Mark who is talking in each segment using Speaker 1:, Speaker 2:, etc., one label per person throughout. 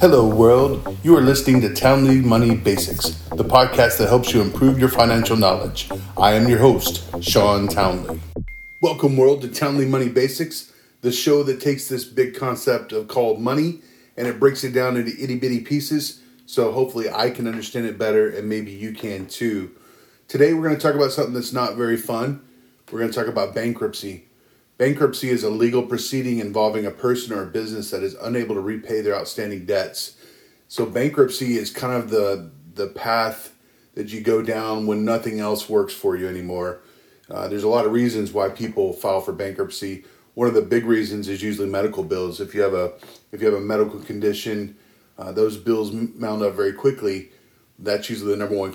Speaker 1: Hello, world. You are listening to Townley Money Basics, the podcast that helps you improve your financial knowledge. I am your host, Sean Townley. Welcome, world, to Townley Money Basics, the show that takes this big concept of called money and it breaks it down into itty bitty pieces. So hopefully, I can understand it better, and maybe you can too. Today, we're going to talk about something that's not very fun. We're going to talk about bankruptcy. Bankruptcy is a legal proceeding involving a person or a business that is unable to repay their outstanding debts. So bankruptcy is kind of the the path that you go down when nothing else works for you anymore. Uh, there's a lot of reasons why people file for bankruptcy. One of the big reasons is usually medical bills. If you have a if you have a medical condition, uh, those bills mount up very quickly. That's usually the number one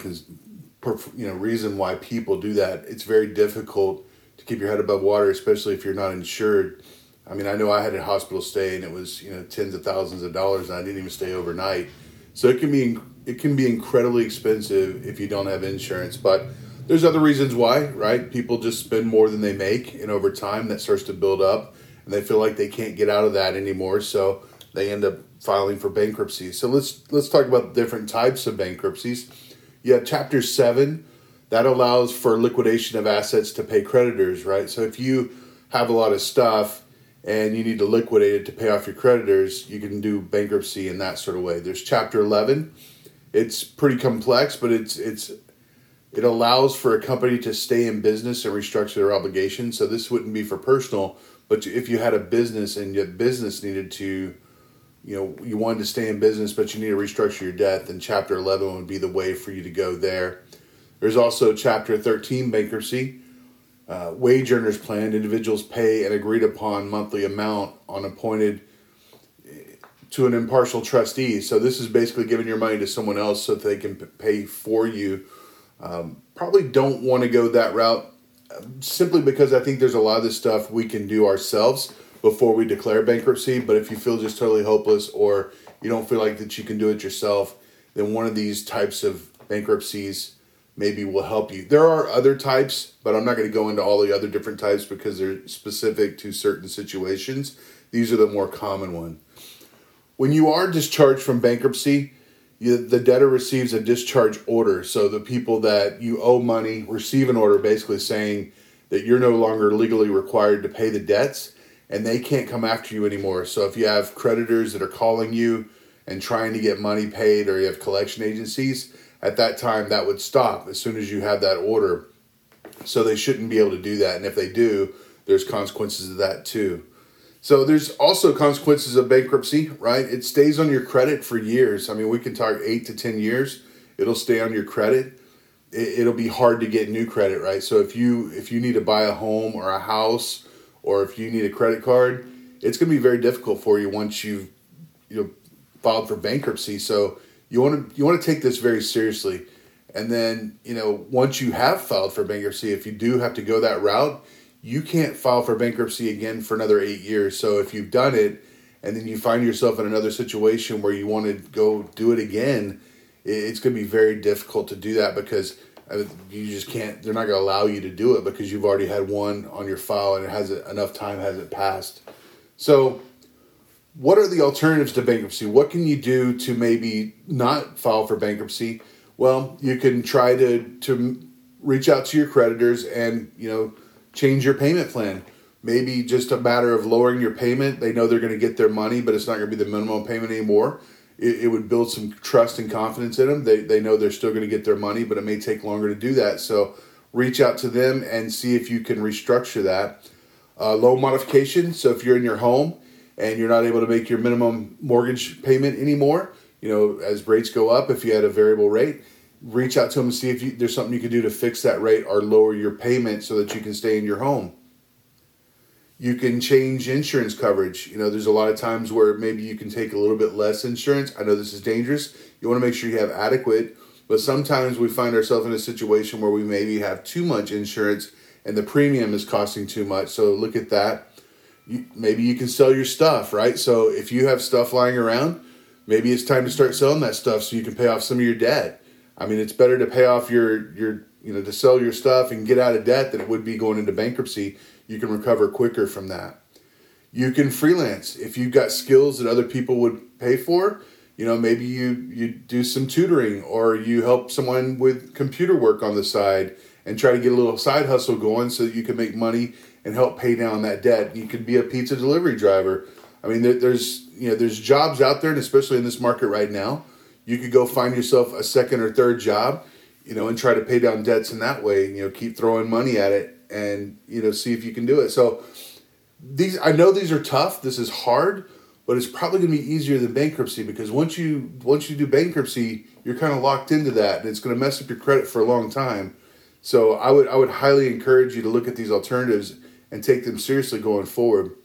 Speaker 1: you know reason why people do that. It's very difficult to keep your head above water, especially if you're not insured. I mean, I know I had a hospital stay and it was you know tens of thousands of dollars, and I didn't even stay overnight. So it can be it can be incredibly expensive if you don't have insurance. But there's other reasons why, right? People just spend more than they make, and over time that starts to build up, and they feel like they can't get out of that anymore. So they end up filing for bankruptcy. So let's let's talk about different types of bankruptcies. You have Chapter Seven that allows for liquidation of assets to pay creditors, right? So if you have a lot of stuff and you need to liquidate it to pay off your creditors, you can do bankruptcy in that sort of way. There's chapter 11. It's pretty complex, but it's it's it allows for a company to stay in business and restructure their obligations. So this wouldn't be for personal, but if you had a business and your business needed to you know you wanted to stay in business but you need to restructure your debt then chapter 11 would be the way for you to go there there's also Chapter 13 bankruptcy. Uh, wage earners plan individuals pay an agreed upon monthly amount on appointed eh, to an impartial trustee. So this is basically giving your money to someone else so that they can pay for you. Um, probably don't want to go that route um, simply because I think there's a lot of this stuff we can do ourselves before we declare bankruptcy. But if you feel just totally hopeless or you don't feel like that you can do it yourself, then one of these types of bankruptcies maybe will help you. There are other types, but I'm not going to go into all the other different types because they're specific to certain situations. These are the more common one. When you are discharged from bankruptcy, you, the debtor receives a discharge order. So the people that you owe money receive an order basically saying that you're no longer legally required to pay the debts and they can't come after you anymore. So if you have creditors that are calling you and trying to get money paid or you have collection agencies, at that time that would stop as soon as you have that order. So they shouldn't be able to do that. And if they do, there's consequences of that too. So there's also consequences of bankruptcy, right? It stays on your credit for years. I mean, we can talk eight to 10 years. It'll stay on your credit. It'll be hard to get new credit, right? So if you if you need to buy a home or a house, or if you need a credit card, it's going to be very difficult for you once you've you know filed for bankruptcy. So you want to you want to take this very seriously. And then, you know, once you have filed for bankruptcy, if you do have to go that route, you can't file for bankruptcy again for another 8 years. So if you've done it and then you find yourself in another situation where you want to go do it again, it's going to be very difficult to do that because uh, you just can't they're not going to allow you to do it because you've already had one on your file and it has enough time hasn't passed. So what are the alternatives to bankruptcy? What can you do to maybe not file for bankruptcy? Well, you can try to to reach out to your creditors and you know change your payment plan. Maybe just a matter of lowering your payment. They know they're going to get their money, but it's not going to be the minimum payment anymore. It, it would build some trust and confidence in them. They, they know they're still going to get their money, but it may take longer to do that. So reach out to them and see if you can restructure that. Uh, loan modification. So if you're in your home and you're not able to make your minimum mortgage payment anymore, you know, as rates go up, if you had a variable rate, reach out to them and see if you, there's something you can do to fix that rate or lower your payment so that you can stay in your home. You can change insurance coverage. You know, there's a lot of times where maybe you can take a little bit less insurance. I know this is dangerous. You want to make sure you have adequate, but sometimes we find ourselves in a situation where we maybe have too much insurance and the premium is costing too much. So look at that you, maybe you can sell your stuff, right? So if you have stuff lying around, maybe it's time to start selling that stuff so you can pay off some of your debt. I mean, it's better to pay off your your you know to sell your stuff and get out of debt than it would be going into bankruptcy. You can recover quicker from that. you can freelance if you've got skills that other people would pay for you know maybe you you do some tutoring or you help someone with computer work on the side and try to get a little side hustle going so that you can make money and help pay down that debt. You could be a pizza delivery driver. I mean there, there's you know there's jobs out there and especially in this market right now you could go find yourself a second or third job you know and try to pay down debts in that way you know keep throwing money at it and you know see if you can do it. So these i know these are tough. This is hard but it's probably going to be easier than bankruptcy because once you once you do bankruptcy, you're kind of locked into that, and it's going to mess up your credit for a long time. So I would I would highly encourage you to look at these alternatives and take them seriously going forward.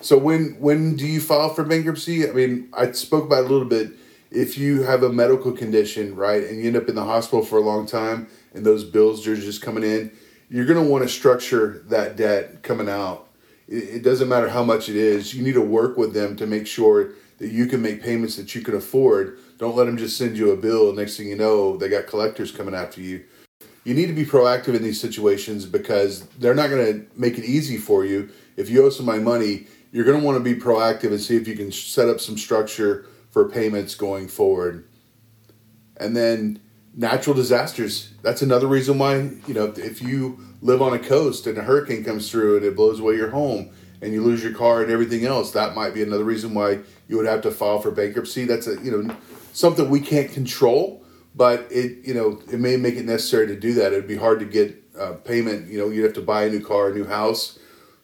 Speaker 1: So when when do you file for bankruptcy? I mean, I spoke about a little bit. If you have a medical condition, right, and you end up in the hospital for a long time, and those bills are just coming in, you're going to want to structure that debt coming out it, doesn't matter how much it is. You need to work with them to make sure that you can make payments that you can afford. Don't let them just send you a bill. Next thing you know, they got collectors coming after you. You need to be proactive in these situations because they're not going to make it easy for you. If you owe somebody money, you're going to want to be proactive and see if you can set up some structure for payments going forward. And then natural disasters. That's another reason why, you know, if you live on a coast and a hurricane comes through and it blows away your home and you lose your car and everything else, that might be another reason why you would have to file for bankruptcy. That's a, you know, something we can't control, but it, you know, it may make it necessary to do that. It'd be hard to get uh, payment, you know, you'd have to buy a new car, a new house,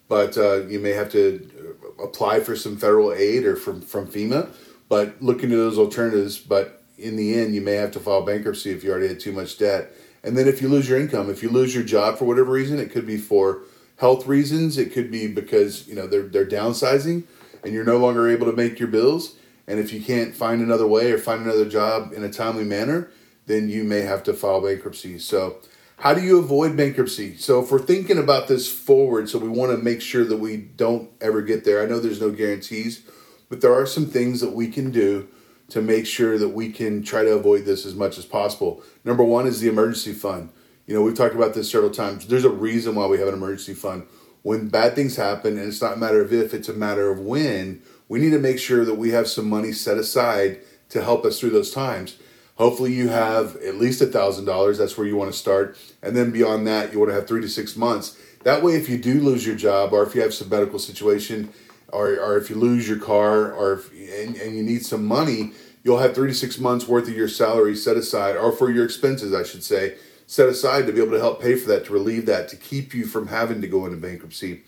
Speaker 1: but uh, you may have to apply for some federal aid or from, from FEMA, but look into those alternatives. But in the end, you may have to file bankruptcy if you already had too much debt. And then if you lose your income, if you lose your job for whatever reason, it could be for health reasons, it could be because you know they're they're downsizing and you're no longer able to make your bills. And if you can't find another way or find another job in a timely manner, then you may have to file bankruptcy. So, how do you avoid bankruptcy? So, if we're thinking about this forward, so we want to make sure that we don't ever get there. I know there's no guarantees, but there are some things that we can do to make sure that we can try to avoid this as much as possible. Number one is the emergency fund. You know, we've talked about this several times. There's a reason why we have an emergency fund. When bad things happen, and it's not a matter of if, it's a matter of when, we need to make sure that we have some money set aside to help us through those times. Hopefully, you have at least a $1,000. That's where you want to start. And then beyond that, you want to have three to six months. That way, if you do lose your job or if you have some medical situation, or, or if you lose your car or if, and, and you need some money, you'll have three to six months worth of your salary set aside, or for your expenses, I should say, set aside to be able to help pay for that, to relieve that, to keep you from having to go into bankruptcy.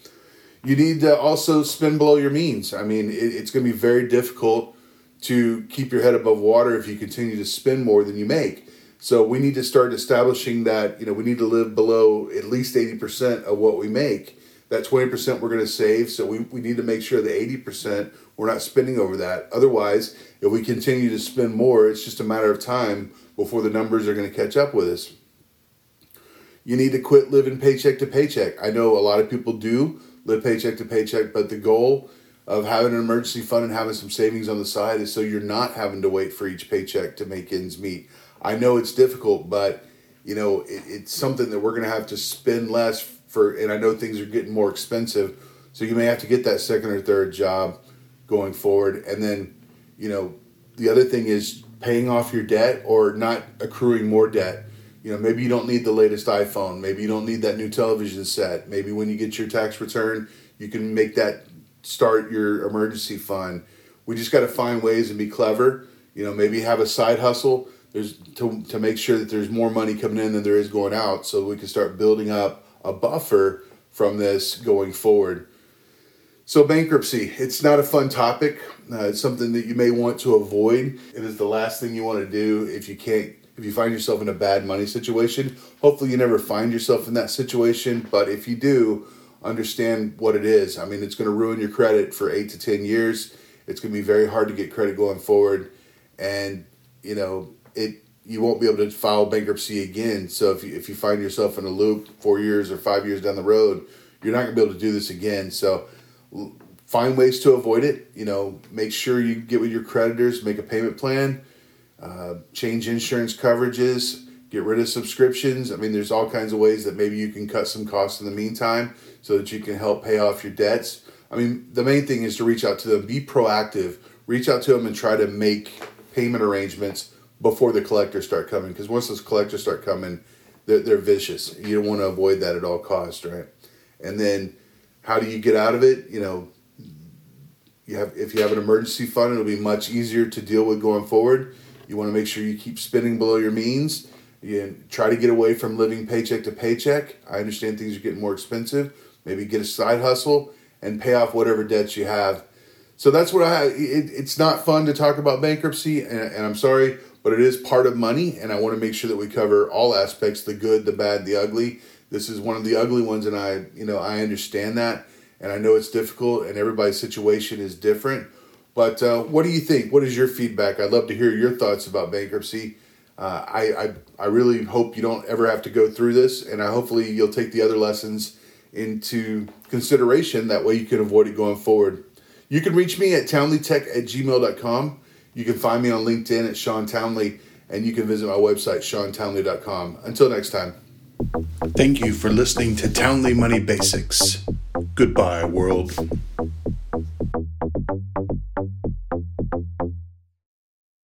Speaker 1: You need to also spend below your means. I mean, it, it's going to be very difficult to keep your head above water if you continue to spend more than you make. So we need to start establishing that, you know, we need to live below at least 80% of what we make that 20% we're going to save. So we, we need to make sure the 80% we're not spending over that. Otherwise, if we continue to spend more, it's just a matter of time before the numbers are going to catch up with us. You need to quit living paycheck to paycheck. I know a lot of people do live paycheck to paycheck, but the goal of having an emergency fund and having some savings on the side is so you're not having to wait for each paycheck to make ends meet. I know it's difficult, but you know it, it's something that we're going to have to spend less for and I know things are getting more expensive, so you may have to get that second or third job going forward. And then, you know, the other thing is paying off your debt or not accruing more debt. You know, maybe you don't need the latest iPhone, maybe you don't need that new television set. Maybe when you get your tax return, you can make that start your emergency fund. We just got to find ways and be clever. You know, maybe have a side hustle. There's to, to make sure that there's more money coming in than there is going out, so we can start building up a buffer from this going forward. So, bankruptcy, it's not a fun topic. Uh, it's something that you may want to avoid. It is the last thing you want to do if you can't, if you find yourself in a bad money situation. Hopefully, you never find yourself in that situation, but if you do, understand what it is. I mean, it's going to ruin your credit for eight to 10 years. It's going to be very hard to get credit going forward. And, you know, it you won't be able to file bankruptcy again. So if you, if you find yourself in a loop four years or five years down the road, you're not going to be able to do this again. So find ways to avoid it. You know, make sure you get with your creditors, make a payment plan, uh, change insurance coverages, get rid of subscriptions. I mean, there's all kinds of ways that maybe you can cut some costs in the meantime so that you can help pay off your debts. I mean, the main thing is to reach out to them, be proactive, reach out to them and try to make payment arrangements before the collectors start coming. Because once those collectors start coming, they're, they're vicious. You don't want to avoid that at all costs, right? And then how do you get out of it? You know, you have if you have an emergency fund, it'll be much easier to deal with going forward. You want to make sure you keep spending below your means. You try to get away from living paycheck to paycheck. I understand things are getting more expensive. Maybe get a side hustle and pay off whatever debts you have. So that's what I. It, it's not fun to talk about bankruptcy, and, and I'm sorry, but it is part of money, and I want to make sure that we cover all aspects: the good, the bad, the ugly. This is one of the ugly ones, and I, you know, I understand that, and I know it's difficult, and everybody's situation is different. But uh, what do you think? What is your feedback? I'd love to hear your thoughts about bankruptcy. Uh, I, I I really hope you don't ever have to go through this, and I hopefully you'll take the other lessons into consideration. That way you can avoid it going forward. You can reach me at townleytech at gmail.com. You can find me on LinkedIn at Sean Townley, and you can visit my website, seantownley.com. Until next time. Thank you for listening to Townley Money Basics. Goodbye, world.